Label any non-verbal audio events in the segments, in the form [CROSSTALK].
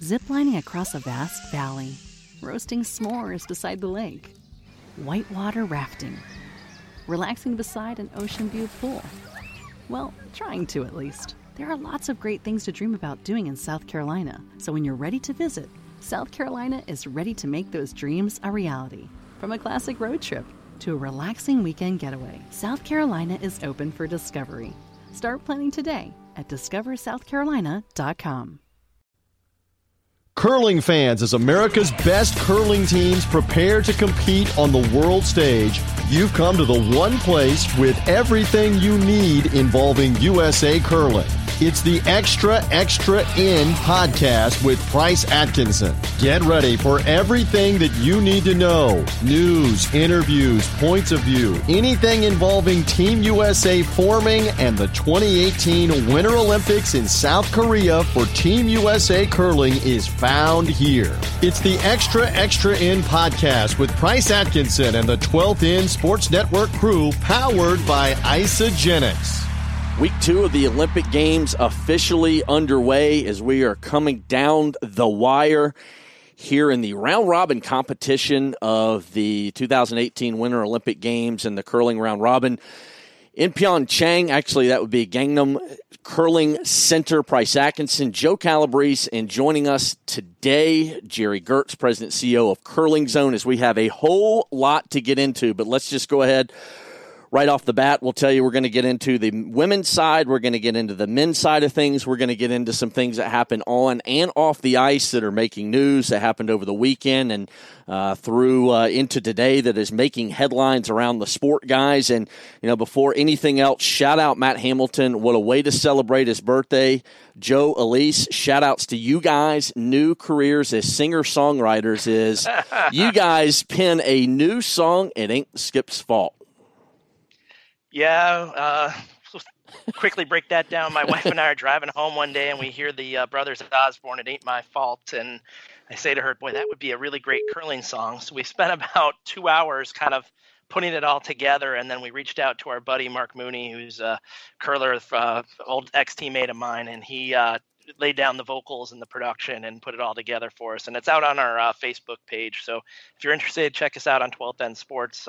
Ziplining across a vast valley, roasting s'mores beside the lake, whitewater rafting, relaxing beside an ocean view pool. Well, trying to at least. There are lots of great things to dream about doing in South Carolina, so when you're ready to visit, South Carolina is ready to make those dreams a reality. From a classic road trip to a relaxing weekend getaway, South Carolina is open for discovery. Start planning today at discoversouthcarolina.com. Curling fans, as America's best curling teams prepare to compete on the world stage, you've come to the one place with everything you need involving USA curling. It's the Extra Extra End podcast with Price Atkinson. Get ready for everything that you need to know news, interviews, points of view, anything involving Team USA forming and the 2018 Winter Olympics in South Korea for Team USA Curling is found here. It's the Extra Extra End podcast with Price Atkinson and the 12th End Sports Network crew powered by Isagenix. Week two of the Olympic Games officially underway as we are coming down the wire here in the round robin competition of the 2018 Winter Olympic Games and the curling round robin in Pyeongchang. Actually, that would be Gangneung Curling Center. Price Atkinson, Joe Calabrese, and joining us today, Gerry Geurts, President CEO of CurlingZone, as we have a whole lot to get into. But let's just go ahead right off the bat, we'll tell you we're going to get into the women's side. We're going to get into the men's side of things. We're going to get into some things that happen on and off the ice that are making news that happened over the weekend and uh, through uh, into today that is making headlines around the sport, guys. And, you know, before anything else, shout out Matt Hamilton. What a way to celebrate his birthday. Joe, Elise, shout outs to you guys. New careers as singer songwriters is you guys pen a new song. It ain't Skip's fault. Yeah, uh, [LAUGHS] quickly break that down. My wife and I are driving home one day, and we hear the uh, Brothers Osborne. It ain't my fault, and I say to her, "Boy, that would be a really great curling song." So we spent [LAUGHS] about two hours kind of putting it all together, and then we reached out to our buddy Mark Mooney, who's a curler, uh, old ex teammate of mine, and he uh, laid down the vocals and the production and put it all together for us. And it's out on our uh, Facebook page. So if you're interested, check us out on 12th End Sports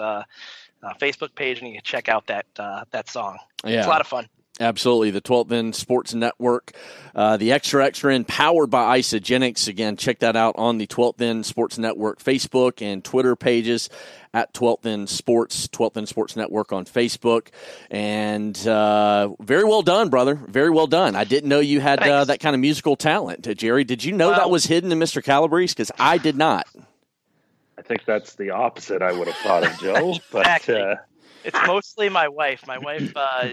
uh, uh, Facebook page, and you can check out that uh, that song. Yeah. It's a lot of fun. Absolutely. The 12th End Sports Network, uh, the Extra Extra End, powered by Isagenix. Again, check that out on the 12th End Sports Network Facebook and Twitter pages at 12th End Sports, 12th End Sports Network on Facebook. And uh, very well done, brother. Very well done. I didn't know you had uh, that kind of musical talent, Gerry. Did you know well, that was hidden in Mr. Calabrese? Because I did not. I think that's the opposite I would have thought of Joe. [LAUGHS] But uh, it's mostly my wife. My wife uh,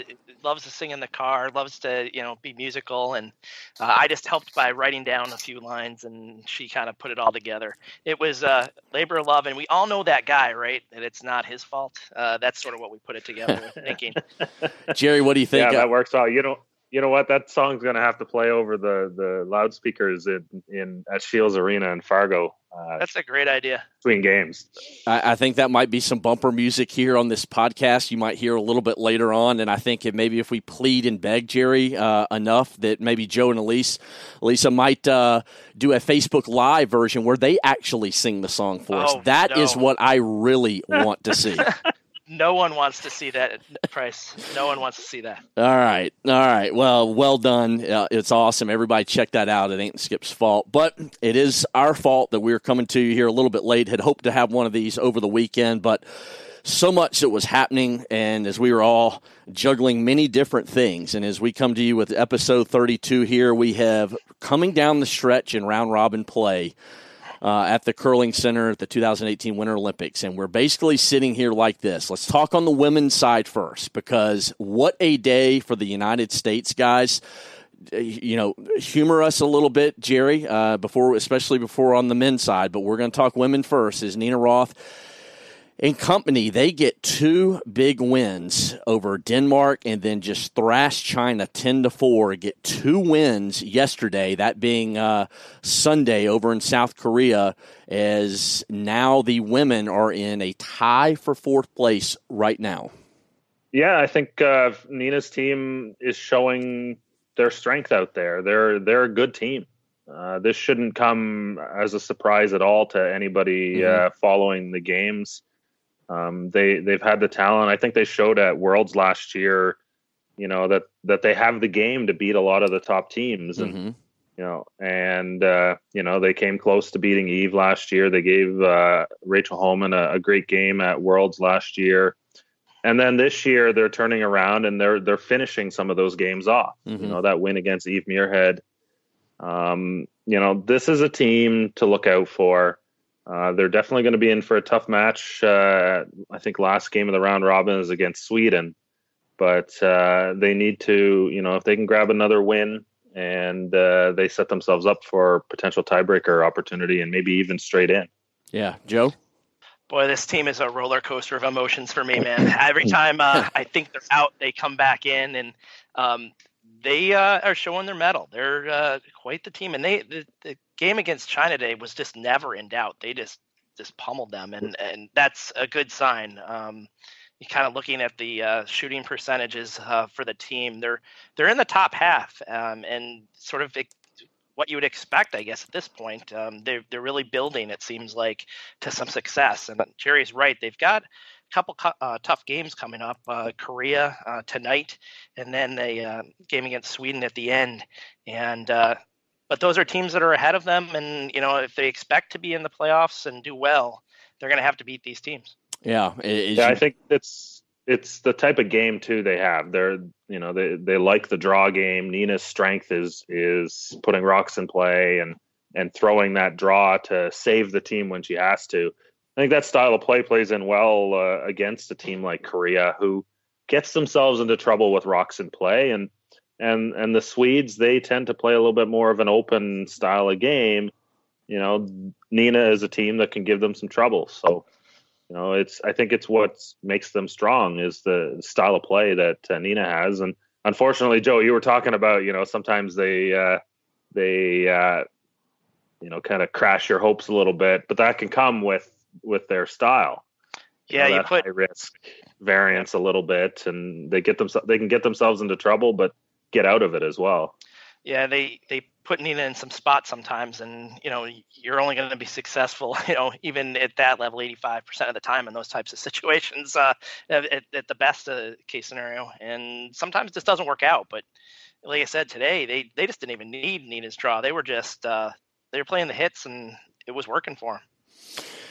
loves to sing in the car, loves to you know be musical, and uh, I just helped by writing down a few lines, and she kind of put it all together. It was uh, labor of love, and we all know that guy, right? That it's not his fault. Uh, that's sort of what we put it together with thinking. [LAUGHS] Gerry, what do you think? Yeah, that works out. You know, you know what? That song's going to have to play over the the loudspeakers in, in at Scheels Arena in Fargo. Uh, That's a great idea. Between games, I, I, think that might be some bumper music here on this podcast. You might hear a little bit later on, and I think if maybe if we plead and beg Gerry uh, enough, that maybe Joe and Elise, Lisa might uh, do a Facebook Live version where they actually sing the song for us. Oh, that no. is what I really want to see. [LAUGHS] no one wants to see that price. No one wants to see that. All right, all right. Well, well done. Uh, it's awesome. Everybody, check that out. It ain't Skip's fault, but it is our fault that we're coming to you here a little bit late. Had hoped to have one of these over the weekend, but so much that was happening, and as we were all juggling many different things, and as we come to you with episode thirty-two here, we have coming down the stretch in round robin play uh, at the Curling Center at the 2018 Winter Olympics. And we're basically sitting here like this. Let's talk on the women's side first, because what a day for the United States, guys you know, humor us a little bit, Gerry, uh, before, especially before on the men's side. But we're going to talk women first. Is Nina Roth in company, they get two big wins over Denmark and then just thrash China 10 to 4. Get two wins yesterday, that being uh, Sunday over in South Korea, as now the women are in a tie for fourth place right now. Yeah, I think uh, Nina's team is showing their strength out there. They're they're a good team. Uh, this shouldn't come as a surprise at all to anybody mm-hmm. uh, following the games. Um, they they've had the talent. I think they showed at Worlds last year, you know that that they have the game to beat a lot of the top teams, and mm-hmm. you know, and uh, you know they came close to beating Eve last year. They gave uh, Rachel Homan a, a, great game at Worlds last year, and then this year they're turning around and they're they're finishing some of those games off. Mm-hmm. You know that win against Eve Muirhead um, you know, this is a team to look out for. Uh, they're definitely going to be in for a tough match. Uh, I think last game of the round robin is against Sweden, but uh, they need to, you know, if they can grab another win and uh, they set themselves up for potential tiebreaker opportunity and maybe even straight in. Yeah, Joe. Boy, this team is a roller coaster of emotions for me, man. Every time uh, [LAUGHS] I think they're out, they come back in, and um, they uh, are showing their mettle. They're uh, quite the team, and they the, the, game against China Day was just never in doubt. They just just pummeled them, and and that's a good sign. Um, you kind of looking at the uh, shooting percentages uh, for the team, they're they're in the top half, um, and sort of what you would expect, I guess, at this point. Um, they're they're really building. It seems like to some success, and Gerry's right. They've got a couple uh, tough games coming up uh, Korea uh, tonight, and then the uh, game against Sweden at the end. And but those are teams that are ahead of them, and you know if they expect to be in the playoffs and do well, they're going to have to beat these teams. Yeah, yeah, I think it's it's the type of game too they have. They're you know they they like the draw game. Nina's strength is is putting rocks in play and and throwing that draw to save the team when she has to. I think that style of play plays in well uh, against a team like Korea, who gets themselves into trouble with rocks in play, and and and the Swedes they tend to play a little bit more of an open style of game. You know, Nina is a team that can give them some trouble. So, you know, it's I think it's what makes them strong is the style of play that uh, Nina has. And unfortunately, Joe, you were talking about you know sometimes they uh, they uh, you know kind of crash your hopes a little bit, but that can come with with their style. Yeah, you, know, you put high risk variance a little bit, and they get them they can get themselves into trouble, but get out of it as well. Yeah, they they put Nina in some spots sometimes, and you know you're only going to be successful, [LAUGHS] you know, even at that level, 85% of the time in those types of [LAUGHS] situations, uh, at, at the best uh, case scenario. And sometimes this doesn't work out, but like I said today, they they just didn't even need Nina's draw. They were just uh, they were playing the hits, and it was working for them.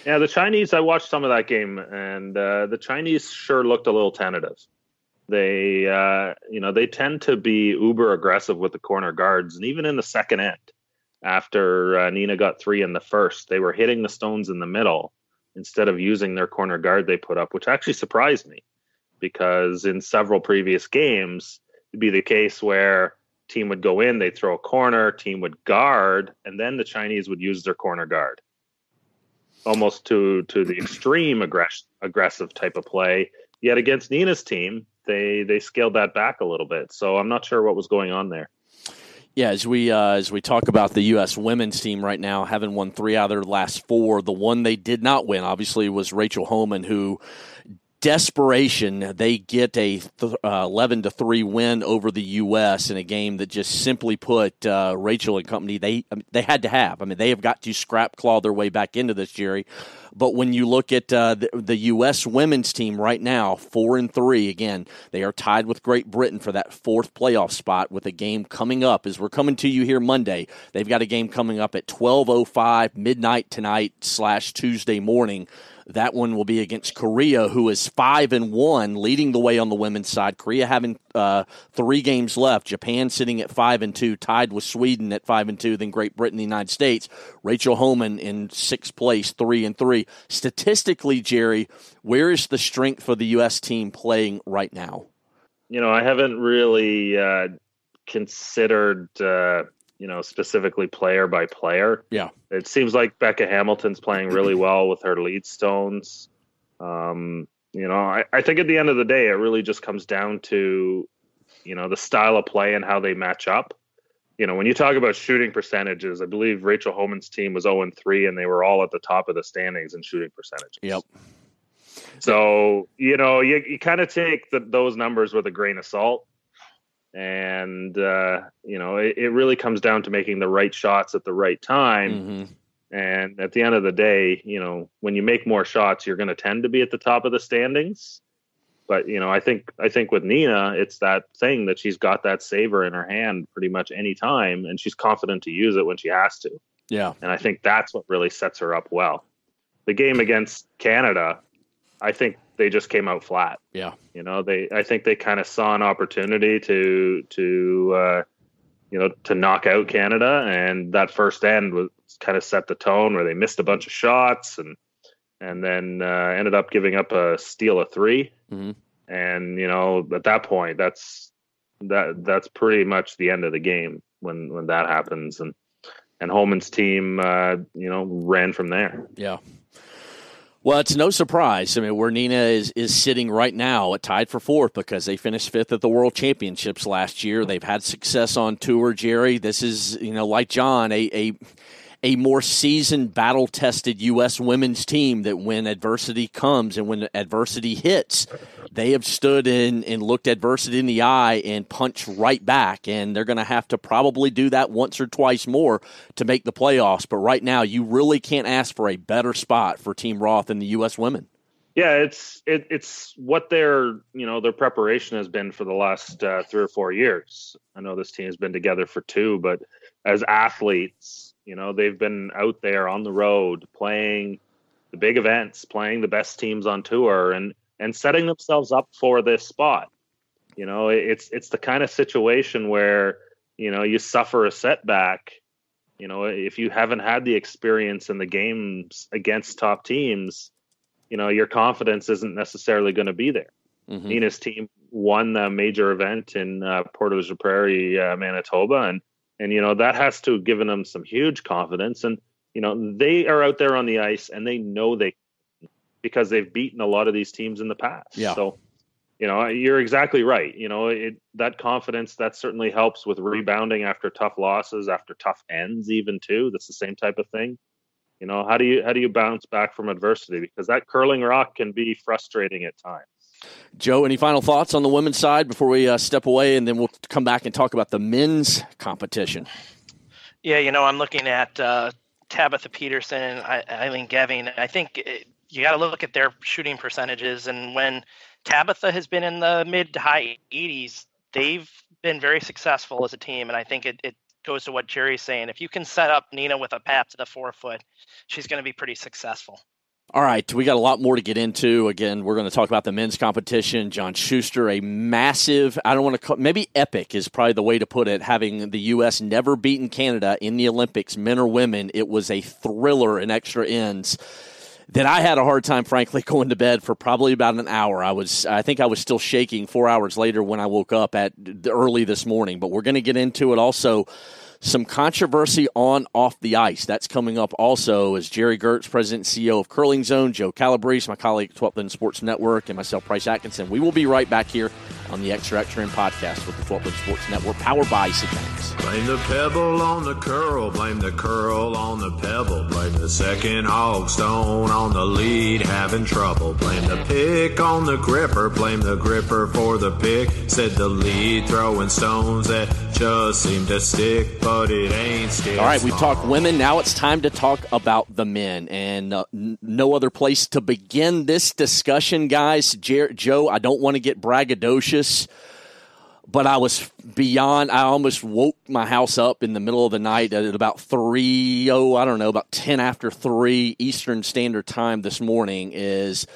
Yeah, the Chinese. I watched some of that game, and uh, the Chinese sure looked a little tentative. They, uh, you know, they tend to be uber aggressive with the corner guards, and even in the second end, after uh, Nina got three in the first, they were hitting the stones in the middle instead of using their corner guard they put up, which actually surprised me because in several previous games, it'd be the case where team would go in, they'd throw a corner, team would guard, and then the Chinese would use their corner guard almost to to the extreme aggress- aggressive type of play. Yet against Nina's team, they they scaled that back a little bit. So I'm not sure what was going on there. Yeah, as we uh, as we talk about the U.S. women's team right now, having won three out of their last four, the one they did not win obviously was Rachel Homan, who desperation, they get a th- uh, 11 to 3 win over the U.S. in a game that just simply put uh, Rachel and company, they, I mean, they had to have. I mean, they have got to scrap claw their way back into this, Jerry. But when you look at uh, the, the, U.S. women's team right now, 4 and 3, again, they are tied with Great Britain for that fourth playoff spot with a game coming up as we're coming to you here Monday. They've got a game coming up at 12.05 midnight tonight slash Tuesday morning that one will be against Korea, who is five and one, leading the way on the women's side. Korea having uh, three games left. Japan sitting at five and two, tied with Sweden at five and two. Then Great Britain, the United States. Rachel Homan in sixth place, three and three. Statistically, Gerry, where is the strength for the U.S. team playing right now? You know, I haven't really uh, considered. Uh you know, specifically player by player. Yeah. It seems like Becca Hamilton's playing really [CLEARS THROAT] well with her lead stones. Um, you know, I, I think at the end of the day, it really just comes down to, you know, the style of play and how they match up. You know, when you talk about shooting percentages, I believe Rachel Homan's team was 0 3, and they were all at the top of the standings in shooting percentages. Yep. So, you know, you, you kind of take the, those numbers with a grain of salt and uh, you know it, it, really comes down to making the right shots at the right time. Mm-hmm. And at the end of the day, you know, when you make more shots, you're going to tend to be at the top of the standings. But you know, I think I think with Nina, it's that thing that she's got that saver in her hand pretty much any time, and she's confident to use it when she has to. Yeah, and I think that's what really sets her up well. The game against Canada, I think they just came out flat. Yeah, you know, they I think they kind of saw an opportunity to to uh, you know to knock out Canada, and that first end was kind of set the tone where they missed a bunch of shots and and then uh, ended up giving up a steal of 3 mm-hmm. And you know, at that point, that's that that's pretty much the end of the game when when that happens. And and Homan's team, uh, you know, ran from there. Yeah. Well, it's no surprise. I mean, where Nina is, is sitting right now, tied for fourth because they finished fifth at the World Championships last year. They've had success on tour, Gerry. This is, you know, like John, a, a a more seasoned, battle tested U.S. women's team that when adversity comes and when adversity hits, they have stood in and looked adversity in the eye and punched right back. And they're going to have to probably do that once or twice more to make the playoffs. But right now, you really can't ask for a better spot for Team Roth and the U.S. women. Yeah, it's it, it's what their you know their preparation has been for the last uh, three or four years. I know this team has been together for two, but as athletes, you know, they've been out there on the road playing the big events, playing the best teams on tour and and setting themselves up for this spot. You know, it's it's the kind of situation where, you know, you suffer a setback, you know, if you haven't had the experience in the games against top teams, you know, your confidence isn't necessarily going to be there. Mm-hmm. Nina's team won the major event in uh, Portage Prairie, uh, Manitoba, and and you know that has to have given them some huge confidence. And you know they are out there on the ice and they know they because they've beaten a lot of these teams in the past. Yeah. so you know you're exactly right. You know it that confidence that certainly helps with rebounding after tough losses after tough ends even too. That's the same type of thing. You know how do you how do you bounce back from adversity? Because that curling rock can be frustrating at times Joe, any final thoughts on the women's side before we uh, step away, and then we'll come back and talk about the men's competition? Yeah, you know, I'm looking at uh, Tabitha Peterson and Aileen Geving. I think it, you got to look at their shooting percentages, and when Tabitha has been in the mid to high 80s, they've been very successful as a team, and I think it, it goes to what Gerry's saying. If you can set up Nina with a pat to the forefoot, she's going to be pretty successful. All right, we got a lot more to get into. Again, we're going to talk about the men's competition. John Shuster, a massive, I don't want to call maybe epic is probably the way to put it, having the U.S. never beaten Canada in the Olympics, men or women. It was a thriller in extra ends that I had a hard time, frankly, [LAUGHS] going to bed for probably about an hour. I was, I think I was still shaking four hours later when I woke up at early this morning, but we're going to get into it also some controversy on off the ice. That's coming up also as Gerry Geurts, President and CEO of CurlingZone, Joe Calabrese, my colleague at 12th Sports Network, and myself, Price Atkinson. We will be right back here on the Extra Extra End podcast with the 12th Sports Network, powered by Banks. Blame the pebble on the curl, blame the curl on the pebble, blame the second hog stone on the lead having trouble, blame the pick on the gripper, blame the gripper for the pick, said the lead throwing stones that just seem to stick but it ain't All right, we've talked women. Now it's time to talk about the men. And uh, n- no other place to begin this discussion, guys. Jer- Joe, I don't want to get braggadocious, but I was beyond. I almost woke my house up in the middle of the night at about 3, oh, I don't know, about 10 after 3 Eastern Standard Time this morning. Is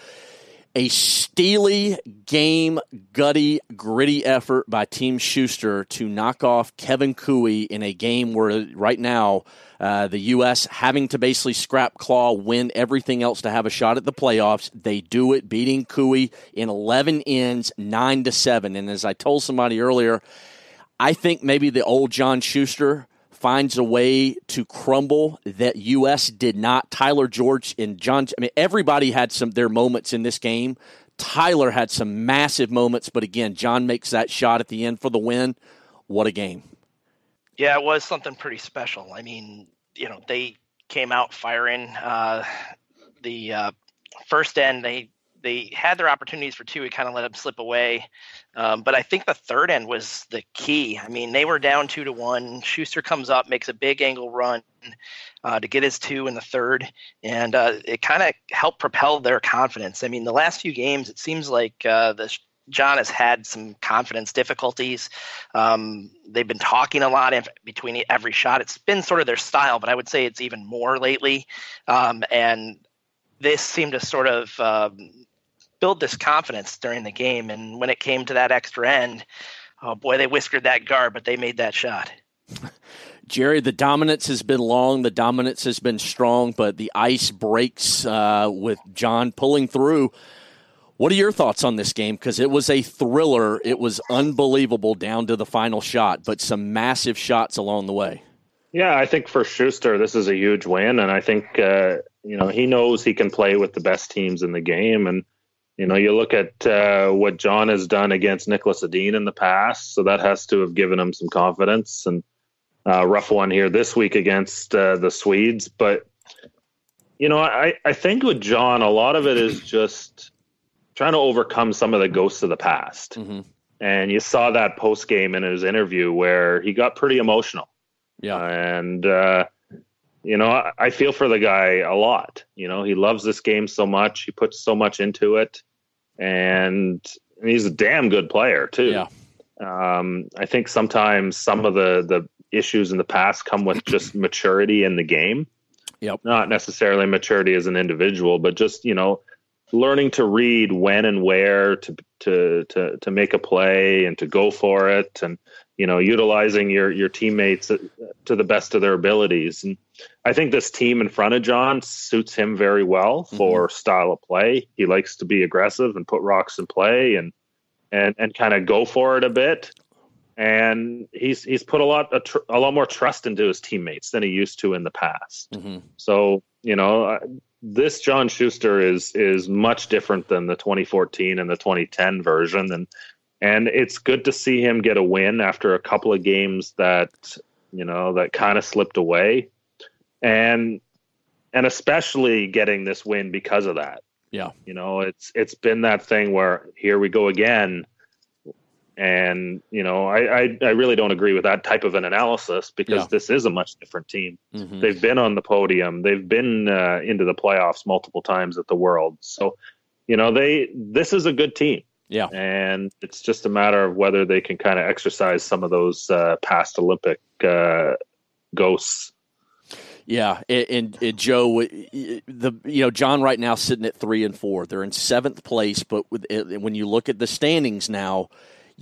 a steely, game, gutty, gritty effort by Team Shuster to knock off Kevin Koe in a game where right now uh, the U.S. having to basically scrap claw, win everything else to have a shot at the playoffs. They do it, beating Koe in 11 ends, 9 to 7. And as I told somebody earlier, I think maybe the old John Shuster finds a way to crumble that U.S. did not. Tyler George and John, I mean, everybody had some their moments in this game. Tyler had some massive moments, but again, John makes that shot at the end for the win. What a game! Yeah, it was something pretty special. I mean, you know, they came out firing. Uh, the uh, first end, they they had their opportunities for two. We kind of let them slip away. Um, but I think the third end was the key. I mean, they were down two to one. Shuster comes up, makes a big angle run uh, to get his two in the third, and uh, it kind of helped propel their confidence. I mean, the last few games, it seems like uh, the John has had some confidence difficulties. Um, they've been talking a lot in between every shot. It's been sort of their style, but I would say it's even more lately. Um, and this seemed to sort of um, build this confidence during the game. And when it came to that extra end, oh boy, they whiskered that guard, but they made that shot. [LAUGHS] Gerry, the dominance has been long, the dominance has been strong, but the ice breaks uh, with John pulling through. What are your thoughts on this game? Because it was a thriller. It was unbelievable down to the final shot, but some massive shots along the way. Yeah, I think for Shuster, this is a huge win, and I think uh, you know he knows he can play with the best teams in the game, and you know you look at uh, what John has done against Niklas Edin in the past, so that has to have given him some confidence. And uh, rough one here this week against uh, the Swedes, but you know I I think with John, a lot of it is just trying to overcome some of the ghosts of the past. Mm-hmm. And you saw that post game in his interview where he got pretty emotional. Yeah. And, uh, you know, I, I, feel for the guy a lot. You know, he loves this game so much, he puts so much into it. And he's a damn good player, too. Yeah. Um, I think sometimes some of the, the issues in the past come with just maturity in the game. Yep. Not necessarily maturity as an individual, but just, you know, learning to read when and where to to to to make a play and to go for it and you know utilizing your your teammates to the best of their abilities and i think this team in front of john suits him very well for mm-hmm. style of play he likes to be aggressive and put rocks in play and and and kind of go for it a bit and he's he's put a lot a, tr- a lot more trust into his teammates than he used to in the past mm-hmm. so you know this John Shuster is is much different than the 2014 and the 2010 version, and and it's good to see him get a win after a couple of games that you know that kind of slipped away, and and especially getting this win because of that. Yeah, you know it's it's been that thing where here we go again and you know, I, I, I really don't agree with that type of an analysis because yeah. this is a much different team. Mm-hmm. They've been on the podium. They've been uh, into the playoffs multiple times at the World. So, you know, they this is a good team. Yeah, and it's just a matter of whether they can kind of exercise some of those uh, past Olympic uh, ghosts. Yeah, and, and, Joe, the you know John right now sitting at three and four. They're in seventh place, but with, when you look at the standings now,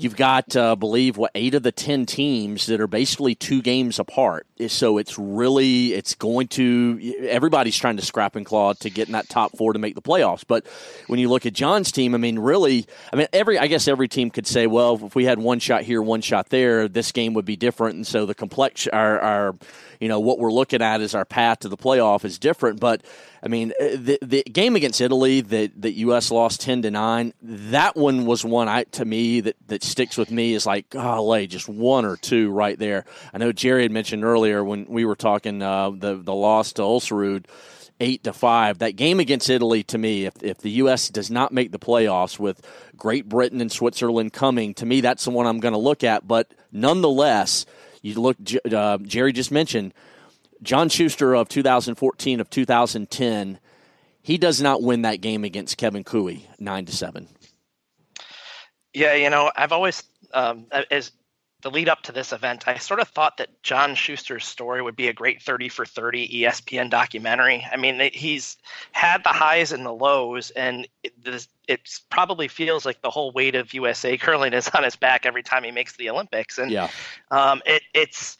You've got, uh, believe, what eight of the ten teams that are basically two games apart. So it's really it's going to everybody's trying to scrap and claw to get in that top four to make the playoffs. But when you look at John's team, I mean, really, I mean, every I guess every team could say, well, if we had one shot here, one shot there, this game would be different, and so the complex our, our you know what we're looking at is our path to the playoff is different. But I mean, uh, the the game against Italy that that U.S. lost ten to nine, that one was one I to me that that sticks with me is like golly, just one or two right there. I know Gerry had mentioned earlier when we were talking uh, the the loss to Ulsrud eight to five. That game against Italy, to me, if if the U.S. does not make the playoffs with Great Britain and Switzerland coming, to me that's the one I'm going to look at. But nonetheless, you look, uh, Gerry just mentioned John Shuster of 2014 of 2010. He does not win that game against Kevin Koe nine to seven. Yeah, you know, I've always um, as the lead up to this event, I sort of thought that John Shuster's story would be a great 30 for 30 ESPN documentary. I mean, he's had the highs and the lows, and it, it probably feels like the whole weight of USA curling is on his back every time he makes the Olympics. And yeah. um, it, it's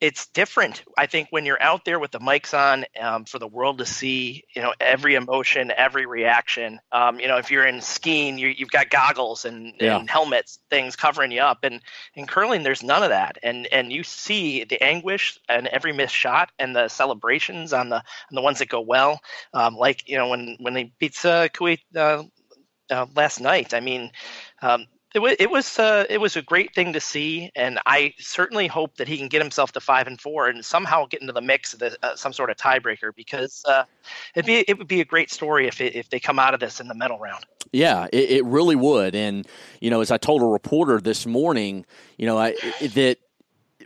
it's different. I think when you're out there with the mics on um, for the world to see, you know, every emotion, every reaction. Um, you know, if you're in skiing, you have got goggles and, yeah. and, helmets, things covering you up, and in curling, there's none of that. And and you see the anguish and every missed shot and the celebrations on the on the ones that go well. Um, like you know when when they beat uh, Kuwait uh, uh, last night. I mean. Um, it was it was uh, it was a great thing to see, and I certainly hope that he can get himself to five and four and somehow get into the mix of the, uh, some sort of tiebreaker because uh, it'd be it would be a great story if it, if they come out of this in the medal round. Yeah, it, it really would, and you know, as I told a reporter this morning, you know, I, that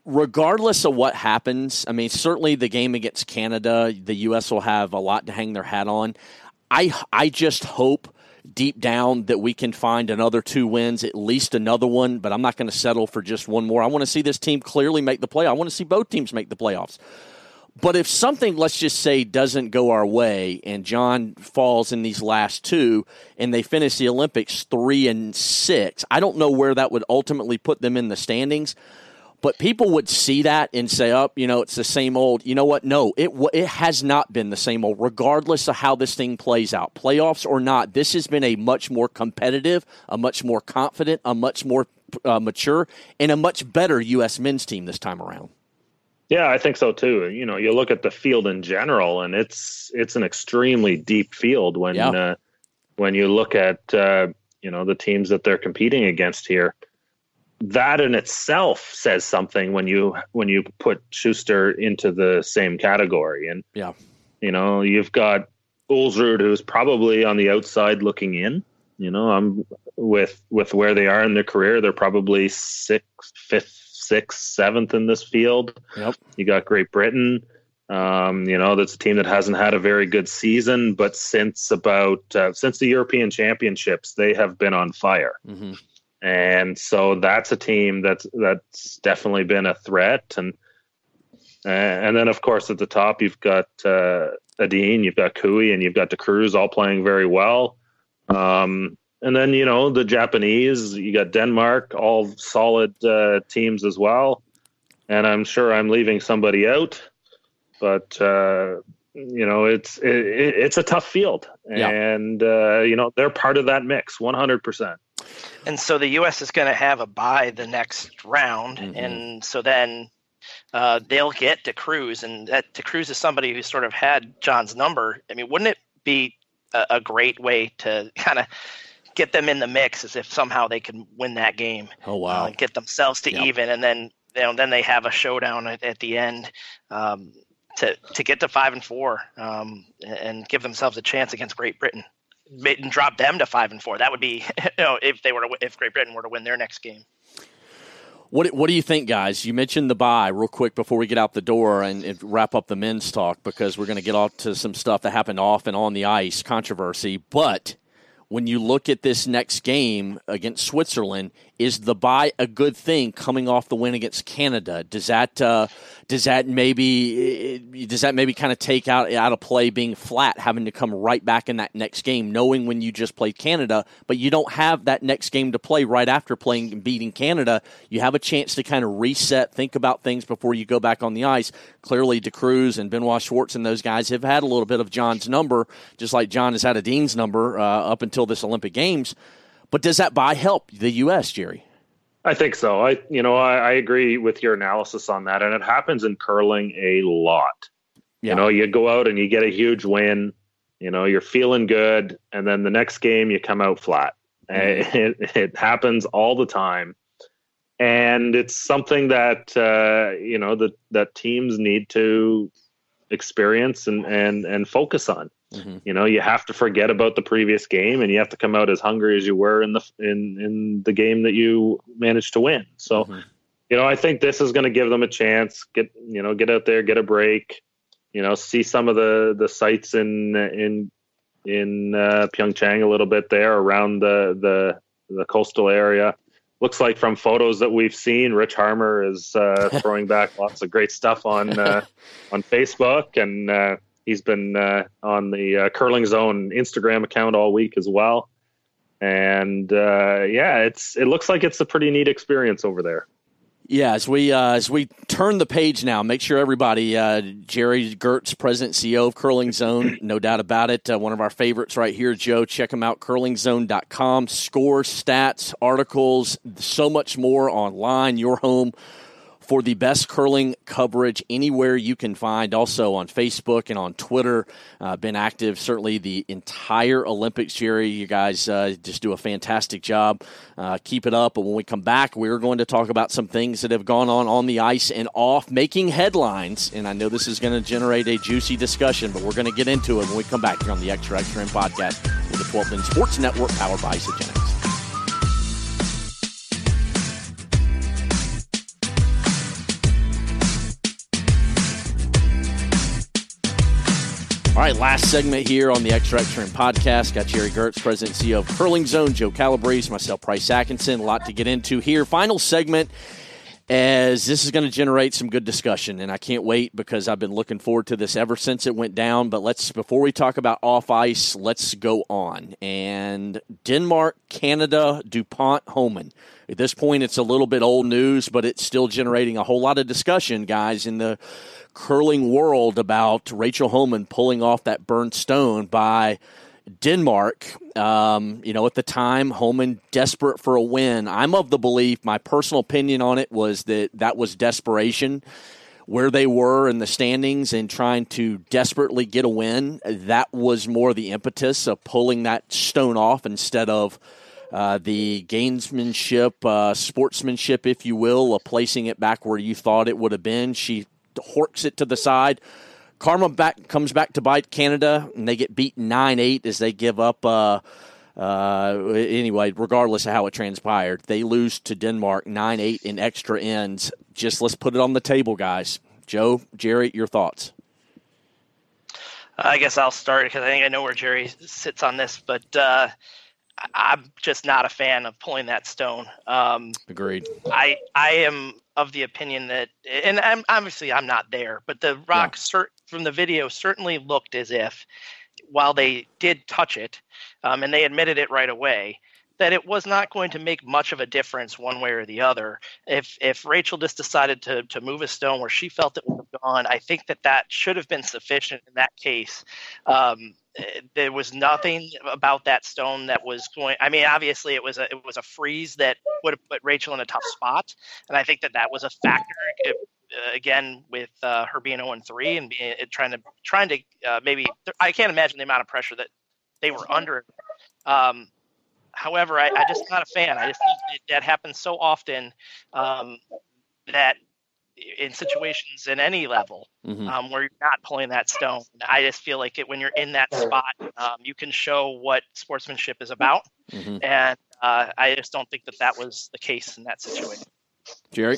regardless of what happens, I mean, certainly the game against Canada, the U.S. will have a lot to hang their hat on. I I just hope deep down that we can find another two wins, at least another one, but I'm not going to settle for just one more. I want to see this team clearly make the play. I want to see both teams make the playoffs. But if something, let's just say, doesn't go our way, and John falls in these last two, and they finish the Olympics three and six, I don't know where that would ultimately put them in the standings. But people would see that and say, "Up, oh, you know, it's the same old." You know what? No, it it has not been the same old. Regardless of how this thing plays out, playoffs or not, this has been a much more competitive, a much more confident, a much more uh, mature, and a much better U.S. men's team this time around. Yeah, I think so too. You know, you look at the field in general, and it's it's an extremely deep field when yeah. uh, when you look at uh, you know the teams that they're competing against here that in itself says something when you when you put Shuster into the same category. And yeah, you know, you've got Ulsrud who's probably on the outside looking in. You know, I'm with with where they are in their career, they're probably sixth, fifth, sixth, seventh in this field. Yep. You got Great Britain. Um, you know, that's a team that hasn't had a very good season, but since about uh, since the European Championships, they have been on fire. Mm-hmm and so that's a team that's that's definitely been a threat and and then of course at the top you've got uh, Edin, you've got Koe, and you've got De Cruz all playing very well. Um, and then you know the Japanese, you got Denmark, all solid uh, teams as well. And I'm sure I'm leaving somebody out, but uh, you know it's it, it's a tough field, yeah. and uh, you know they're part of that mix, 100. percent and so the U.S. is going to have a buy the next round, mm-hmm. and so then uh, they'll get De Cruz, and that De Cruz is somebody who sort of had John's number. I mean, wouldn't it be a, a great way to kind of get them in the mix as if somehow they can win that game? Oh wow! Uh, get themselves to yep. even, and then you know, then they have a showdown at, at the end. Um, to, to get to five and four um, and give themselves a chance against Great Britain and drop them to five and four. That would be, [LAUGHS] you know, if they were to, if Great Britain were to win their next game. What What do you think, guys? You mentioned the buy real quick before we get out the door and, and wrap up the men's talk because we're going to get off to some stuff that happened off and on the ice controversy. But when you look at this next game against Switzerland, is the buy a good thing coming off the win against Canada? Does that uh, does that maybe does that maybe kind of take out out of play being flat, having to come right back in that next game, knowing when you just played Canada, but you don't have that next game to play right after playing and beating Canada. You have a chance to kind of reset, think about things before you go back on the ice. Clearly, De Cruz and Benoit Schwarz and those guys have had a little bit of John's number, just like John has had a Dean's number uh, up until this Olympic Games. But does that buy help the U.S., Gerry? I think so. I, you know, I, I agree with your analysis on that, and it happens in curling a lot. Yeah. You know, you go out and you get a huge win. You know, you're feeling good, and then the next game you come out flat. Mm-hmm. [LAUGHS] It, it happens all the time, and it's something that uh, you know that that teams need to experience and and and focus on. Mm-hmm. You know, you have to forget about the previous game, and you have to come out as hungry as you were in the in in the game that you managed to win. So, mm-hmm. you know, I think this is going to give them a chance. Get you know, get out there, get a break. You know, see some of the the sites in in in uh, Pyeongchang a little bit there around the the the coastal area. Looks like from photos that we've seen, Rich Harmer is uh, [LAUGHS] throwing back lots of great stuff on uh, [LAUGHS] on Facebook and uh, He's been uh, on the uh, CurlingZone Instagram account all week as well. And uh, yeah, it's it looks like it's a pretty neat experience over there. Yeah, as we uh, as we turn the page now, make sure everybody, uh, Gerry Geurts, President CEO of Curling Zone, no doubt about it, uh, one of our favorites right here, Joe. Check him out, curlingzone.com. Scores, stats, articles, so much more online. Your home for the best curling coverage anywhere you can find. Also on Facebook and on Twitter. Uh, been active certainly the entire Olympics, Gerry. You guys uh, just do a fantastic job. Uh, keep it up. And when we come back, we're going to talk about some things that have gone on on the ice and off, making headlines. And I know this is going to generate a juicy discussion, but we're going to get into it when we come back here on the Extra Extra podcast with the 12th End Sports Network powered by Isagenix. All right, last segment here on the Extra Extra podcast. Got Gerry Geurts, President and CEO of CurlingZone, Joe Calabrese, myself, Price Atkinson. A lot to get into here. Final segment as this is going to generate some good discussion and I can't wait because I've been looking forward to this ever since it went down but let's before we talk about off ice let's go on and Denmark Canada DuPont Homan at this point it's a little bit old news but it's still generating a whole lot of discussion guys in the curling world about Rachel Homan pulling off that burnt stone by Denmark. Um, you know, at the time, Homan desperate for a win. I'm of the belief, my personal opinion on it was that that was desperation. Where they were in the standings and trying to desperately get a win, that was more the impetus of pulling that stone off instead of uh, the gamesmanship, uh, sportsmanship, if you will, of placing it back where you thought it would have been. She horks it to the side. Karma back comes back to bite Canada, and they get beat nine eight as they give up. Uh, uh, anyway, regardless of how it transpired, they lose to Denmark nine eight in extra ends. Just let's put it on the table, guys. Joe, Gerry, your thoughts. I guess I'll start because I think I know where Gerry sits on this, but uh, I'm just not a fan of pulling that stone. Um, Agreed. I I am of the opinion that, and I'm, obviously I'm not there, but the rock yeah. from the video certainly looked as if, while they did touch it, um, and they admitted it right away, that it was not going to make much of a difference one way or the other. If if Rachel just decided to to move a stone where she felt it would have gone, I think that that should have been sufficient in that case. Um, there was nothing about that stone that was going. I mean, obviously it was a it was a freeze that would have put Rachel in a tough spot, and I think that that was a factor. It, uh, again, with uh, her being 0 and 3 and being trying to trying to uh, maybe I can't imagine the amount of pressure that they were under. Um, however, I, I just not a fan. I just think that, that happens so often um, that in situations in any level mm-hmm. um, where you're not pulling that stone. I just feel like it when you're in that spot, um, you can show what sportsmanship is about, mm-hmm. and uh, I just don't think that that was the case in that situation. Gerry.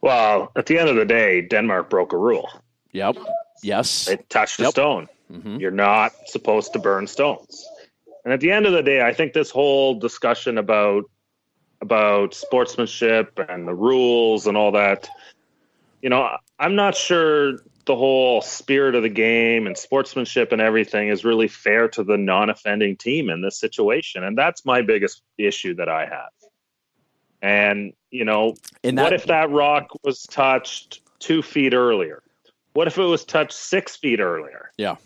Well, at the end of the day, Denmark broke a rule. Yep. Yes. They touched a stone. Mm-hmm. You're not supposed to burn stones. And at the end of the day, I think this whole discussion about about sportsmanship and the rules and all that. You know, I'm not sure the whole spirit of the game and sportsmanship and everything is really fair to the non-offending team in this situation, and that's my biggest issue that I have. And you know, that- what if that rock was touched two feet earlier? What if it was touched six feet earlier? Yeah.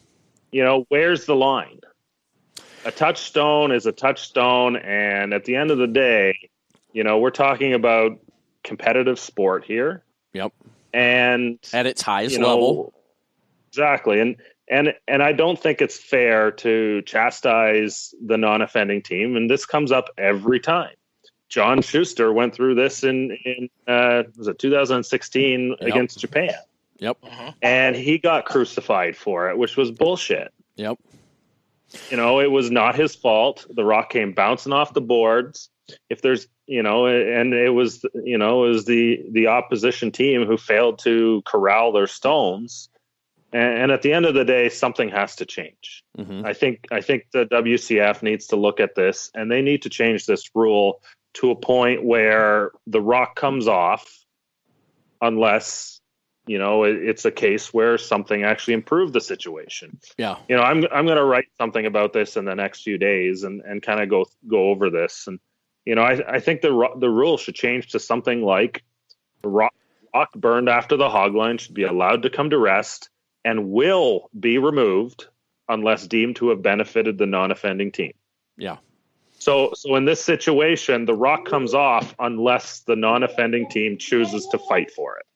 You know, where's the line? A touchstone is a touchstone, and at the end of the day, you know, we're talking about competitive sport here. Yep. And at its highest you know, level. Exactly. And and and I don't think it's fair to chastise the non-offending team and this comes up every time. John Shuster went through this in in uh, was it 2016 yep. against Japan. Yep. And he got crucified for it, which was bullshit. Yep. You know, it was not his fault. The rock came bouncing off the boards. If there's you know, and it was you know it was the the opposition team who failed to corral their stones. And, and at the end of the day, something has to change. Mm-hmm. I think I think the WCF needs to look at this, and they need to change this rule to a point where the rock comes off, unless you know it, it's a case where something actually improved the situation. Yeah, you know, I'm I'm going to write something about this in the next few days and and kind of go go over this and you know, I, I think the the rule should change to something like rock, rock burned after the hog line should be allowed to come to rest and will be removed unless deemed to have benefited the non-offending team. Yeah. So, so in this situation, the rock comes off unless the non-offending team chooses to fight for it.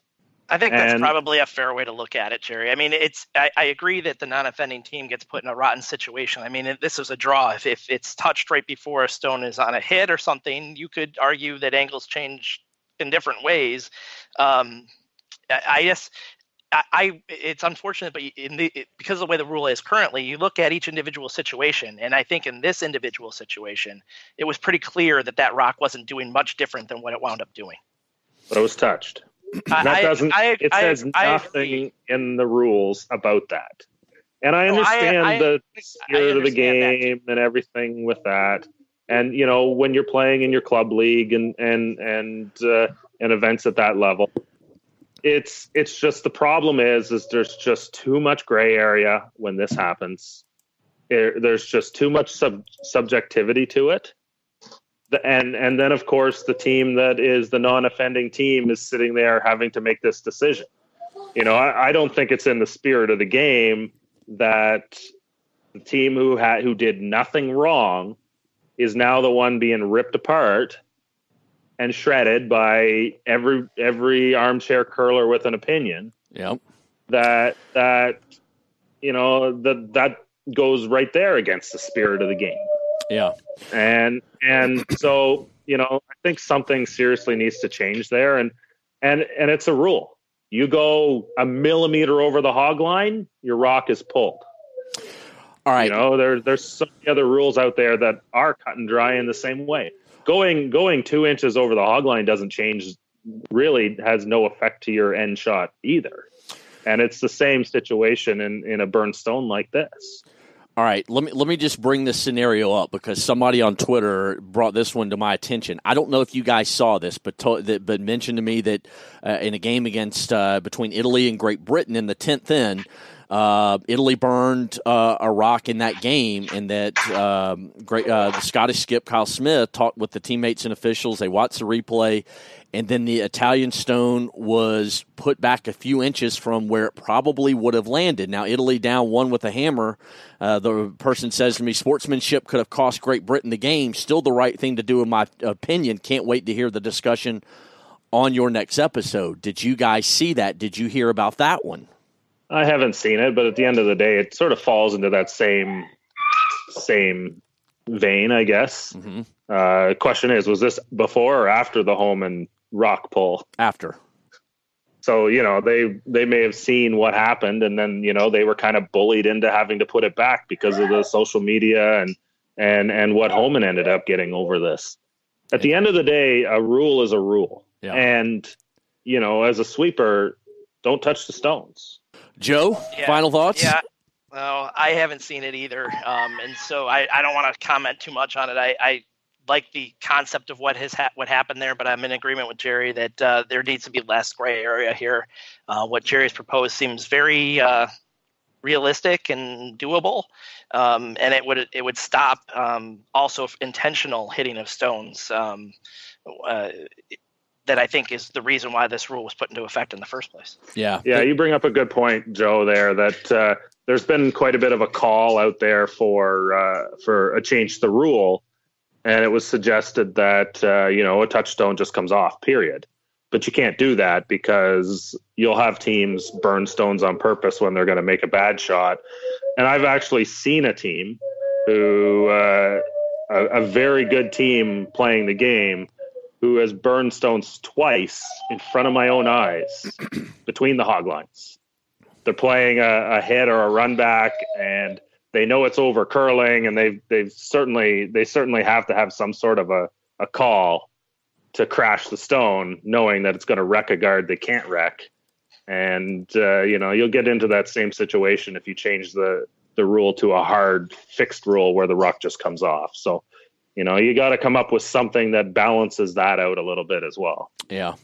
I think that's And- probably a fair way to look at it, Gerry. I mean, it's I, I agree that the non-offending team gets put in a rotten situation. I mean, this is a draw. If if it's touched right before a stone is on a hit or something, you could argue that angles change in different ways. Um, I, I guess. I, I it's unfortunate, but in the, it, because of the way the rule is currently, you look at each individual situation, and I think in this individual situation, it was pretty clear that that rock wasn't doing much different than what it wound up doing. But it was touched. I- That I- doesn't. I- it I- says nothing in the rules about that. And I No, I- understand I- the spirit of the game and everything with that. And you know, when you're playing in your club league and and and uh, and events at that level, it's it's just the problem is is there's just too much gray area when this happens. There- there's just too much sub- subjectivity to it. And and then of course the team that is the non-offending team is sitting there having to make this decision. You know, I, I don't think it's in the spirit of the game that the team who had who did nothing wrong is now the one being ripped apart and shredded by every every armchair curler with an opinion Yep. that that you know that that goes right there against the spirit of the game Yeah. and and so you know i think something seriously needs to change there. And and and it's a rule. You go a millimeter over the hog line your rock is pulled. All right. you know there there's so many other rules out there that are cut and dry in the same way. Going going two inches over the hog line doesn't change really has no effect to your end shot either. And it's the same situation in in a burn stone like this All right, let me let me just bring this scenario up because somebody on Twitter brought this one to my attention. I don't know if you guys saw this, but to, that, but mentioned to me that uh, in a game against uh, between Italy and Great Britain in the tenth end, uh, Italy burned uh, a rock in that game, and that um, great uh, the Scottish skip Kyle Smith talked with the teammates and officials. They watched the replay, and then the Italian stone was put back a few inches from where it probably would have landed. Now Italy down one with a hammer. Uh, the person says to me, "Sportsmanship could have cost Great Britain the game. Still the right thing to do, in my opinion." Can't wait to hear the discussion on your next episode. Did you guys see that? Did you hear about that one? I haven't seen it, but at the end of the day, it sort of falls into that same same vein, I guess. Mhm. Uh, question is, was this before or after the Homan rock pull? After. So you know they they may have seen what happened, and then you know they were kind of bullied into having to put it back because of the social media and and and what Homan ended up getting over this. At the end of the day, a rule is a rule, Yeah. and you know as a sweeper, don't touch the stones. Joe, Yeah. final thoughts? Yeah. No, I haven't seen it either. Um, and so I, I don't want to comment too much on it. I, I like the concept of what has ha- what happened there, but I'm in agreement with Gerry that uh, there needs to be less gray area here. Uh, what Gerry's proposed seems very uh, realistic and doable, um, and it would it would stop um, also intentional hitting of stones. Um, uh, that I think is the reason why this rule was put into effect in the first place. Yeah. Yeah, you bring up a good point, Joe. There that uh, there's been quite a bit of a call out there for uh, for a change to the rule, and it was suggested that uh, you know a touchstone just comes off. Period. But you can't do that because you'll have teams burn stones on purpose when they're going to make a bad shot. And I've actually seen a team who uh, a, a very good team playing the game who has burned stones twice in front of my own eyes [CLEARS THROAT] between the hog lines. They're playing a, a hit or a run back, and they know it's over curling, and they've they've certainly they certainly have to have some sort of a, a call to crash the stone, knowing that it's going to wreck a guard they can't wreck. And uh, you know you'll get into that same situation if you change the the rule to a hard fixed rule where the rock just comes off. So you know you got to come up with something that balances that out a little bit as well. Yeah.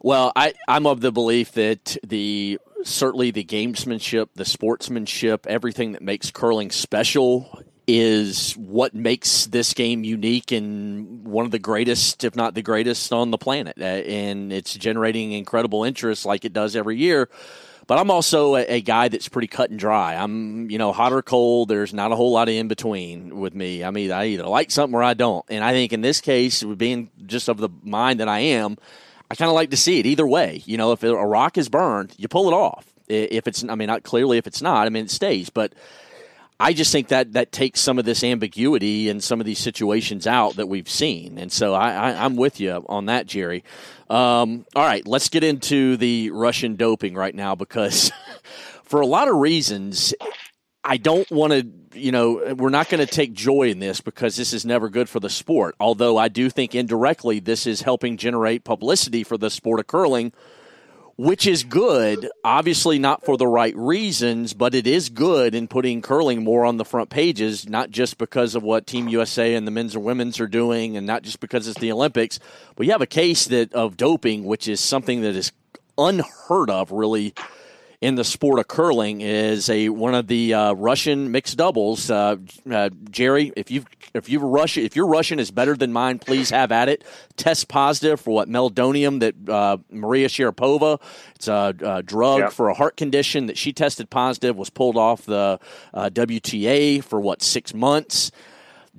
Well, I, I'm of the belief that the certainly the gamesmanship, the sportsmanship, everything that makes curling special is what makes this game unique and one of the greatest, if not the greatest, on the planet. Uh, and it's generating incredible interest like it does every year. But I'm also a, a, guy that's pretty cut and dry. I'm, you know, hot or cold. There's not a whole lot of in between with me. I mean, I either like something or I don't. And I think in this case, being just of the mind that I am, I kind of like to see it either way. You know, if a rock is burned, you pull it off. If it's, I mean, not clearly if it's not, I mean, it stays. But I just think that that takes some of this ambiguity and some of these situations out that we've seen. And so I, am with you on that, Gerry. Um, all right, let's get into the Russian doping right now because [LAUGHS] for a lot of reasons, I don't want to, you know, we're not going to take joy in this because this is never good for the sport. Although I do think indirectly this is helping generate publicity for the sport of curling which is good. Obviously, not for the right reasons, but it is good in putting curling more on the front pages, not just because of what Team USA and the men's and women's are doing, and not just because it's the Olympics. But you have a case that of doping, which is something that is unheard of, really, in the sport of curling is a one of the uh, Russian mixed doubles. Uh, uh, Gerry, if you if you rush if your Russian is better than mine, please have at it. Test positive for what meldonium that uh, Maria Sharapova. It's a, a drug yeah. for a heart condition that she tested positive. Was pulled off the uh, WTA for what six months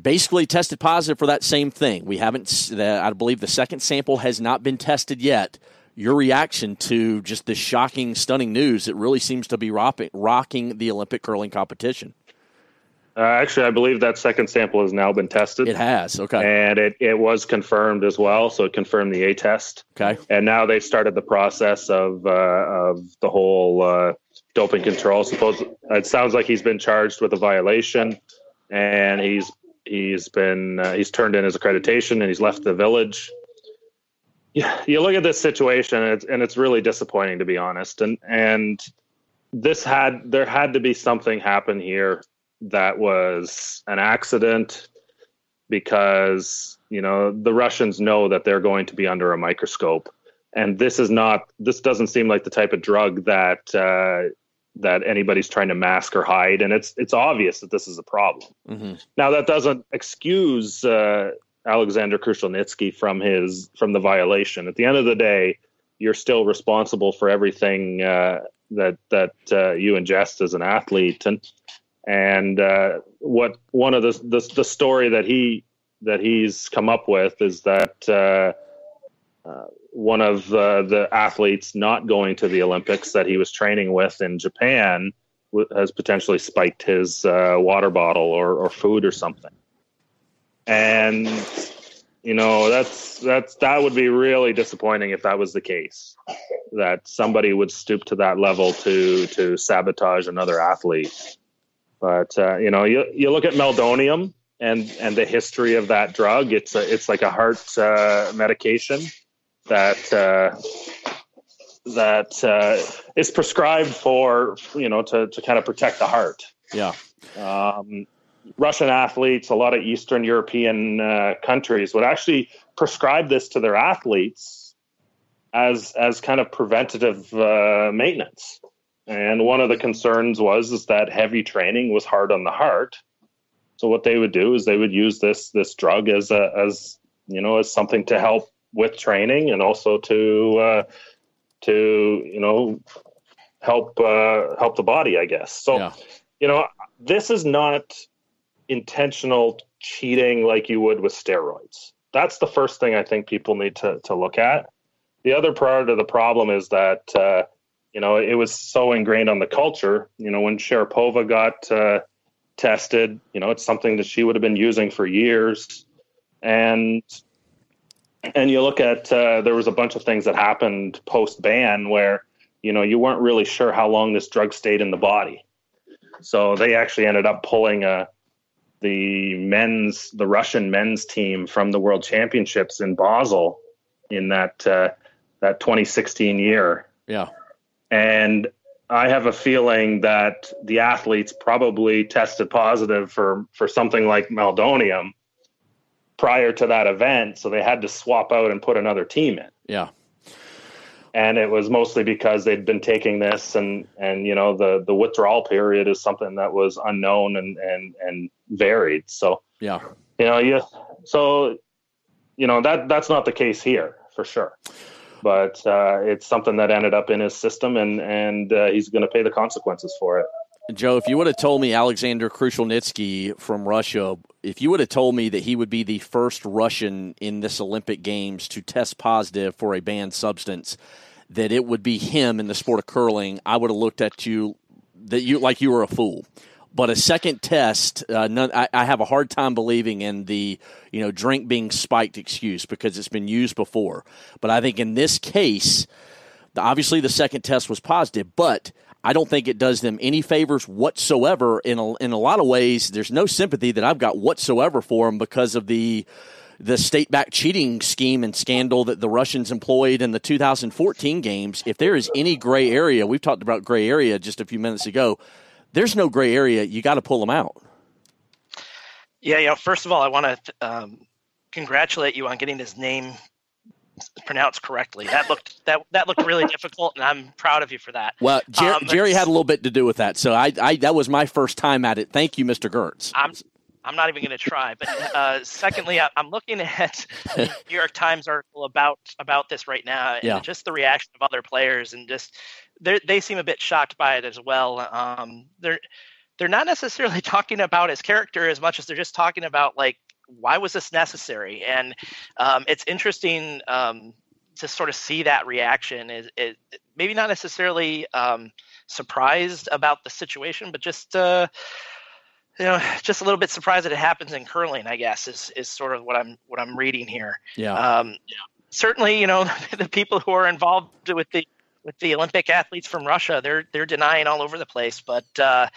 basically tested positive for that same thing. We haven't, I believe the second sample has not been tested yet your reaction to just this shocking, stunning news that really seems to be rocking the Olympic curling competition. Uh, actually, I believe that second sample has now been tested. It has, okay. And it, it was confirmed as well, so it confirmed the A test. Okay. And now they've started the process of uh, of the whole uh, doping control. Suppose it sounds like he's been charged with a violation, and he's he's been uh, he's turned in his accreditation and he's left the village yeah, you look at this situation and it's, and it's really disappointing to be honest. And and this had there had to be something happen here that was an accident because you know the Russians know that they're going to be under a microscope, and this is not this doesn't seem like the type of drug that uh, that anybody's trying to mask or hide, and it's it's obvious that this is a problem. Mm-hmm. Now that doesn't excuse uh, Alexander Krushelnytsky from his from the violation. At the end of the day, you're still responsible for everything uh, that that uh, you ingest as an athlete. And and uh, what one of the, the, the story that he that he's come up with is that uh, uh, one of the athletes not going to the Olympics that he was training with in Japan has potentially spiked his uh, water bottle or, or food or something and you know that's that's that would be really disappointing if that was the case that somebody would stoop to that level to to sabotage another athlete. But uh, you know you you look at meldonium and and the history of that drug it's a, it's like a heart uh, medication that uh, that uh, is prescribed for you know to to kind of protect the heart. Yeah. Um, Russian athletes, a lot of Eastern European uh, countries would actually prescribe this to their athletes as as kind of preventative uh, maintenance. And one of the concerns was is that heavy training was hard on the heart. So what they would do is they would use this this drug as a as you know as something to help with training and also to uh, to you know help uh, help the body, I guess. So yeah. you know this is not intentional cheating like you would with steroids. That's the first thing I think people need to, to look at. The other part of the problem is that, uh, you know, it was so ingrained on the culture. You know, when Sharapova got uh, tested, you know, it's something that she would have been using for years. And and you look at uh, there was a bunch of things that happened post ban where you know you weren't really sure how long this drug stayed in the body so they actually ended up pulling a the men's the Russian men's team from the World Championships in Basel in that uh, that 2016 year. Yeah, and I have a feeling that the athletes probably tested positive for for something like meldonium prior to that event, so they had to swap out and put another team in. Yeah and it was mostly because they'd been taking this and and you know the the withdrawal period is something that was unknown and and and varied so yeah you know you so you know that that's not the case here for sure but uh, it's something that ended up in his system, and and uh, he's going to pay the consequences for it. Joe, if you would have told me Alexander Krushelnytsky from Russia, if you would have told me that he would be the first Russian in this Olympic Games to test positive for a banned substance, that it would be him in the sport of curling, I would have looked at you that you like you were a fool. But a second test, uh, none, I, I, have a hard time believing in the you know drink being spiked excuse because it's been used before. But I think in this case, obviously the second test was positive, but I don't think it does them any favors whatsoever. In a, in a lot of ways, there's no sympathy that I've got whatsoever for them because of the the state back cheating scheme and scandal that the Russians employed in the 2014 games. If there is any gray area, we've talked about gray area just a few minutes ago. There's no gray area. You got to pull them out. Yeah, you know, first of all, I want to um, congratulate you on getting his name pronounced correctly. That looked that that looked really difficult, and I'm proud of you for that. Well, Jer- um, Gerry had a little bit to do with that, so I, I that was my first time at it. Thank you, Mr. Geurts. I'm I'm not even going to try. But uh, secondly, I, am looking at [LAUGHS] New York Times article about about this right now, and yeah. just the reaction of other players, and just they seem a bit shocked by it as well. Um, they're they're not necessarily [LAUGHS] talking about his character as much as they're just talking about like why was this necessary? And um, it's interesting um, to sort of see that reaction. Is it, maybe not necessarily um, surprised about the situation, but just uh, you know, [SIGHS] just a little bit surprised that it happens in curling. I guess is is sort of what I'm what I'm reading here. Yeah. Um, certainly, you know, [LAUGHS] the people who are involved with the with the Olympic athletes from Russia, they're they're denying all over the place, but. Uh,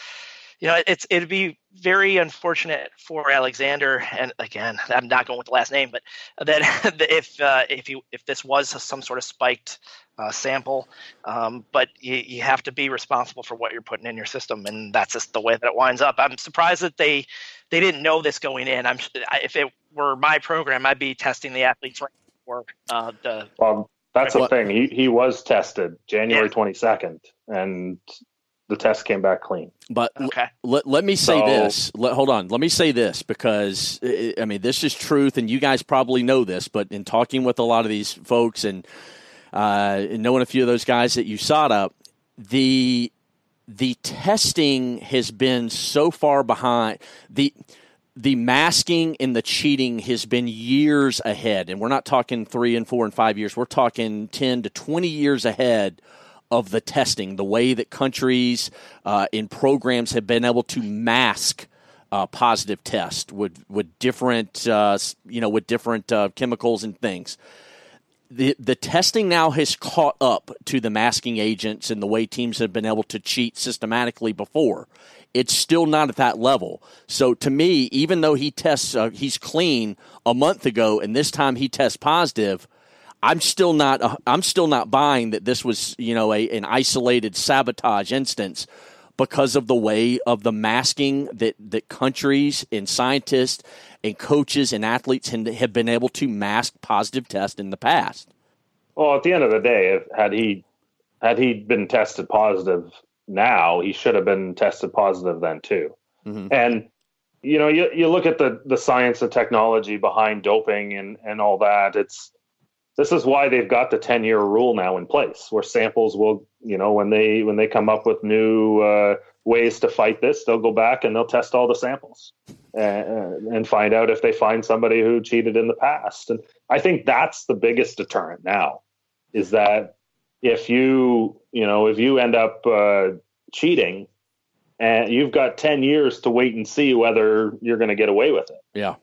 you know, it's it'd be very unfortunate for Alexander, and again, I'm not going with the last name, but [LAUGHS] that if uh, if you if this was some sort of spiked uh, sample, um, but you, you have to be responsible for what you're putting in your system, and that's just the way that it winds up. I'm surprised that they they didn't know this going in. I'm if it were my program, I'd be testing the athletes right before uh, the. Well, that's the thing. He he was tested January twenty yeah. second, and the test came back clean. But okay. l- let, let me say so, this. Let, hold on. Let me say this because, I mean, this is truth, and you guys probably know this, but in talking with a lot of these folks and, uh, and knowing a few of those guys that you sought up, the the testing has been so far behind the the masking and the cheating has been years ahead and we're not talking 3 and 4 and 5 years we're talking 10 to 20 years ahead of the testing, the way that countries uh, in programs have been able to mask uh, positive tests with with different uh, you know with different uh, chemicals and things. The the testing now has caught up to the masking agents and the way teams have been able to cheat systematically before. It's still not at that level. So to me, even though he tests uh, he's clean a month ago and this time he tests positive I'm still not uh, I'm still not buying that this was you know a, an isolated sabotage instance because of the way of the masking that that countries and scientists and coaches and athletes have been able to mask positive tests in the past. Well, at the end of the day, if, had he had he been tested positive now, he should have been tested positive then too. Mm-hmm. And you know, you, you look at the the science and technology behind doping and and all that. It's this is why they've got the 10 year rule now in place where samples will you know when they when they come up with new uh, ways to fight this they'll go back and they'll test all the samples and, and find out if they find somebody who cheated in the past. And i think that's the biggest deterrent now is that if you you know if you end up uh, cheating and you've got 10 years to wait and see whether you're going to get away with it. Yeah.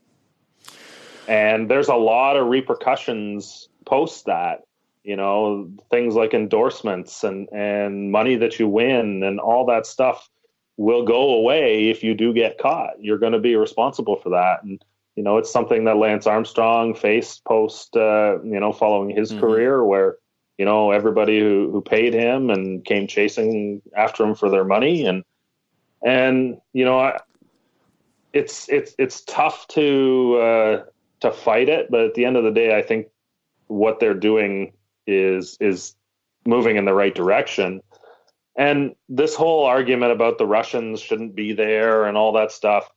And there's a lot of repercussions post that you know things like endorsements and and money that you win and all that stuff will go away if you do get caught. You're going to be responsible for that. And you know it's something that lance armstrong faced post uh, you know following his mm-hmm. career where you know everybody who, who paid him and came chasing after him for their money. And and you know I, it's it's it's tough to uh, to fight it. But at the end of the day i think what they're doing is is moving in the right direction. And this whole argument about the Russians shouldn't be there and all that stuff,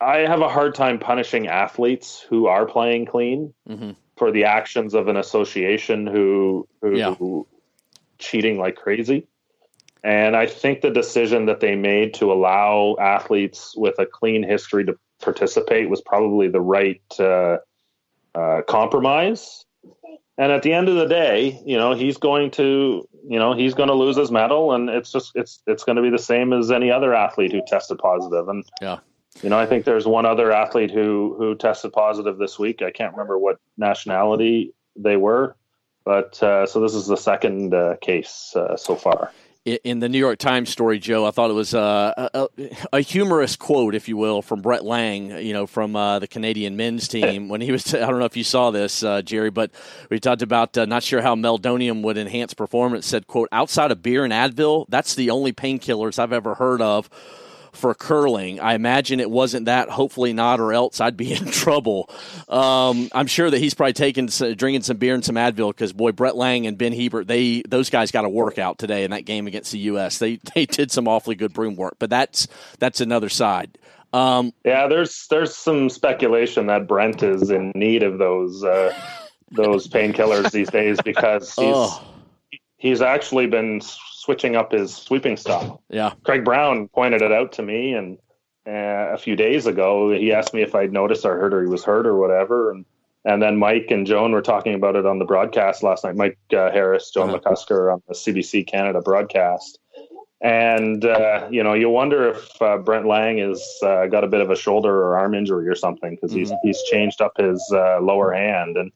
I have a hard time punishing athletes who are playing clean mm-hmm. for the actions of an association who who, Yeah. who cheating like crazy. And I think the decision that they made to allow athletes with a clean history to participate was probably the right uh, uh, compromise. And at the end of the day, you know, he's going to, you know, he's going to lose his medal, and it's just, it's, it's going to be the same as any other athlete who tested positive. And Yeah. you know, I think there's one other athlete who who tested positive this week. I can't remember what nationality they were, but uh, so this is the second uh, case uh, so far. In the New York Times story, Joe, I thought it was uh, a, a, humorous quote, if you will, from Brett Laing, you know, from uh, the Canadian men's team when he was. I don't know if you saw this, uh, Gerry, but we talked about uh, not sure how meldonium would enhance performance. Said, "quote Outside of beer and Advil, that's the only painkillers I've ever heard of." For curling. I imagine it wasn't that. Hopefully not, or else I'd be [LAUGHS] in trouble. Um, I'm sure that he's probably taking drinking some beer and some Advil because boy, Brett Laing and Ben Hebert, they those guys got a workout today in that game against the U.S. They [LAUGHS] they did some awfully good broom work, but that's that's another side. Um, Yeah, there's there's some speculation that Brent is in need of those uh, those painkillers these days because he's [LAUGHS] oh, he's actually been switching up his sweeping style. yeah, Craig Brown pointed it out to me, and uh, a few days ago, he asked me if I'd noticed or heard or he was hurt or whatever, and and then Mike and Joan were talking about it on the broadcast last night. Mike uh, Harris, Joan Uh-huh. McCusker on the CBC Canada broadcast, and uh, you know, you wonder if uh, Brent Laing has uh, got a bit of a shoulder or arm injury or something because he's he's changed up his uh, lower hand and.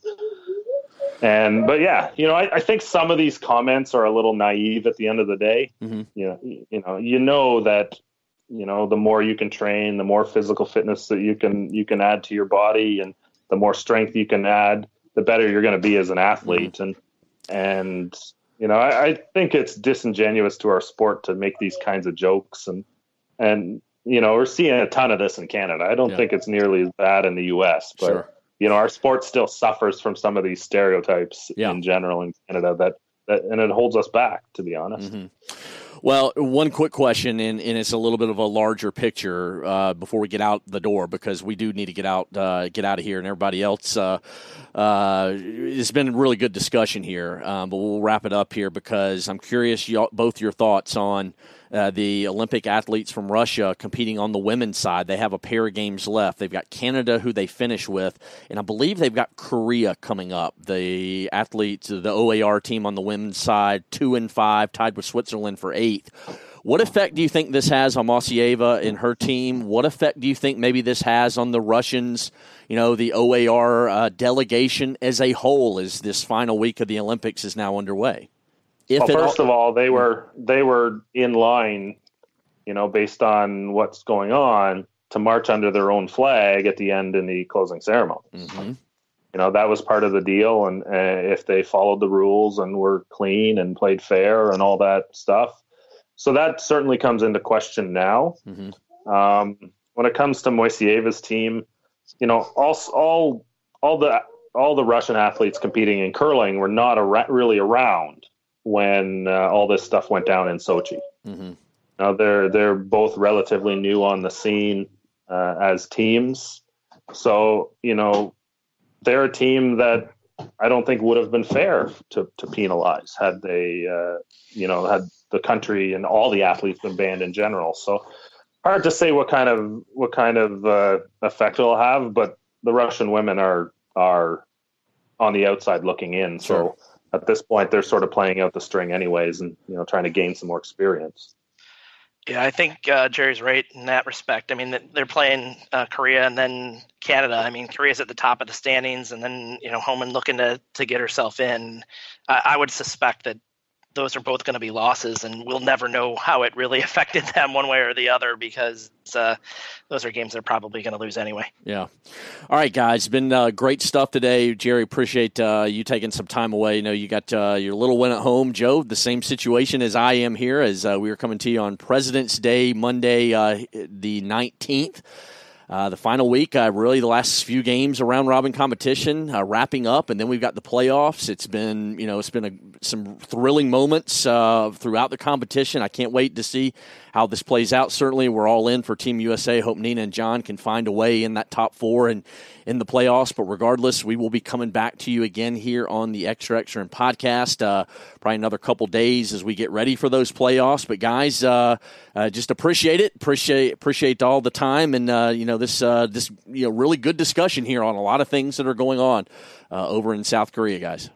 And but yeah, you know, I, I think some of these comments are a little naive at the end of the day. Mhm. You know, you know, you know that you know the more you can train, the more physical fitness that you can you can add to your body, and the more strength you can add, the better you're going to be as an athlete. And and you know, I, I think it's disingenuous to our sport to make these kinds of jokes and and you know we're seeing a ton of this in Canada. I don't Yeah. think it's nearly as bad in the U.S. But Sure. You know, our sport still suffers from some of these stereotypes Yeah. in general in Canada that, that and it holds us back, to be honest. Mhm. Well, one quick question, and, and it's a little bit of a larger picture uh, before we get out the door because we do need to get out uh, get out of here, and everybody else. Uh, uh, it's been a really good discussion here, um, but we'll wrap it up here because I'm curious, both your thoughts on uh, the Olympic athletes from Russia competing on the women's side. They have a pair of games left. They've got Canada, who they finish with, and I believe they've got Korea coming up. The athletes, the OAR team on the women's side, two and five, tied with Switzerland for eighth. What effect do you think this has on Moiseeva and her team? What effect do you think maybe this has on the Russians, you know, the OAR uh, delegation as a whole as this final week of the Olympics is now underway? If Well, it all- first of all, they were they were in line, you know, based on what's going on, to march under their own flag at the end in the closing ceremony. Mhm. You know, that was part of the deal, and uh, if they followed the rules and were clean and played fair and all that stuff, so that certainly comes into question now. Mhm. Um, when it comes to Moiseeva's team, you know, all all all the all the Russian athletes competing in curling were not ar- really around when uh, all this stuff went down in Sochi. Mhm. Now they're they're both relatively new on the scene uh, as teams, so you know they're a team that I don't think would have been fair to to penalize had they uh, you know had the country and all the athletes been banned in general. So hard to say what kind of what kind of uh, effect it'll have, but the Russian women are are on the outside looking in. So Sure. At this point, they're sort of playing out the string anyways, and you know trying to gain some more experience. Yeah, I think uh, Gerry's right in that respect. I mean, they're playing uh, Korea and then Canada. I mean, Korea's at the top of the standings, and then you know Homan looking to to get herself in. I, I would suspect that those are both going to be losses, and we'll never know how it really [LAUGHS] affected them one way or the other because uh, those are games they're probably going to lose anyway. Yeah. All right, guys. Been uh, great stuff today, Gerry. Appreciate uh, you taking some time away. You know, you got uh, your little one at home, Joe. The same situation as I am here, as uh, we are coming to you on President's Day, Monday, uh, the nineteenth. Uh, the final week, uh, really the last few games around robin competition uh, wrapping up, and then we've got the playoffs. It's been, you know, it's been a, some thrilling moments uh, throughout the competition. I can't wait to see how this plays out. Certainly, we're all in for Team USA. Hope Nina and John can find a way in that top four and in the playoffs. But regardless, we will be coming back to you again here on the Extra Extra End podcast. Uh, probably another couple days as we get ready for those playoffs. But guys, uh, uh, just appreciate it. Appreciate appreciate all the time and uh, you know this uh, this you know really good discussion here on a lot of things that are going on uh, over in South Korea, guys.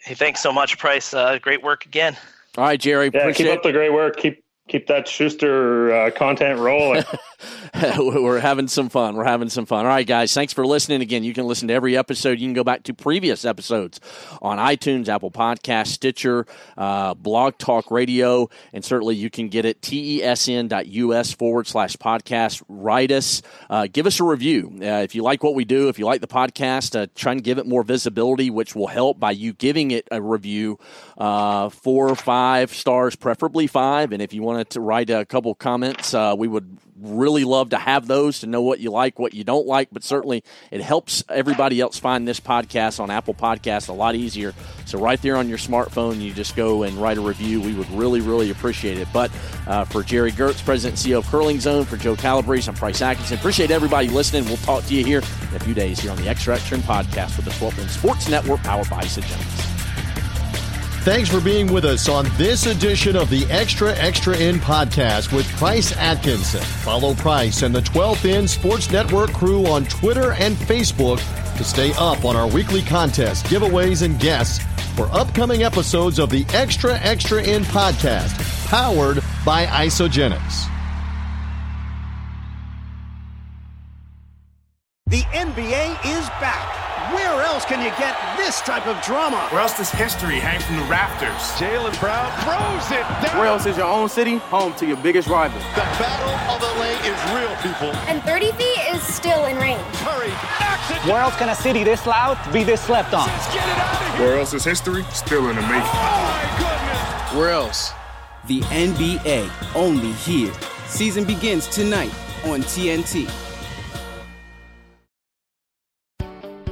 Hey, thanks so much, Price. great work again. All right, Gerry. Yeah, keep up the great work. Keep keep that Shuster uh, content rolling. [LAUGHS] [LAUGHS] We're having some fun. We're having some fun. All right, guys. Thanks for listening. Again, you can listen to every episode. You can go back to previous episodes on iTunes, Apple Podcast, Stitcher, uh, Blog Talk Radio, and certainly you can get it tesn.us forward slash podcast. Write us. Uh, give us a review. Uh, if you like what we do, if you like the podcast, uh, try and give it more visibility, which will help by you giving it a review. Uh, four or five stars, preferably five. And if you want wanted to write a couple comments, uh, we would really love to have those to know what you like, what you don't like. But certainly, it helps everybody else find this podcast on Apple Podcasts a lot easier. So right there on your smartphone, you just go and write a review. We would really, really appreciate it. But uh, for Gerry Geurts, President and CEO of CurlingZone, for Joe Calabrese, I'm Price Atkinson. Appreciate everybody listening. We'll talk to you here in a few days here on the Extra Extra podcast with the 12 Sports Network, powered by Isagenix. Thanks for being with us on this edition of the Extra Extra End podcast with Price Atkinson. Follow Price and the 12th End Sports Network crew on Twitter and Facebook to stay up on our weekly contests, giveaways, and guests for upcoming episodes of the Extra Extra End podcast, powered by Isagenix. The NBA is back else can you get this type of drama? Where else does history hang from the rafters? Jaylen Brown throws it down. Where else is your own city home to your biggest rival? The battle of the lane is real, people. And 30 feet is still in range. Curry knocks it Where else can a city this loud be this slept on? Let's get it out of here. Where else is history still in the making? Oh, my goodness. Where else? The NBA, only here. Season begins tonight on TNT.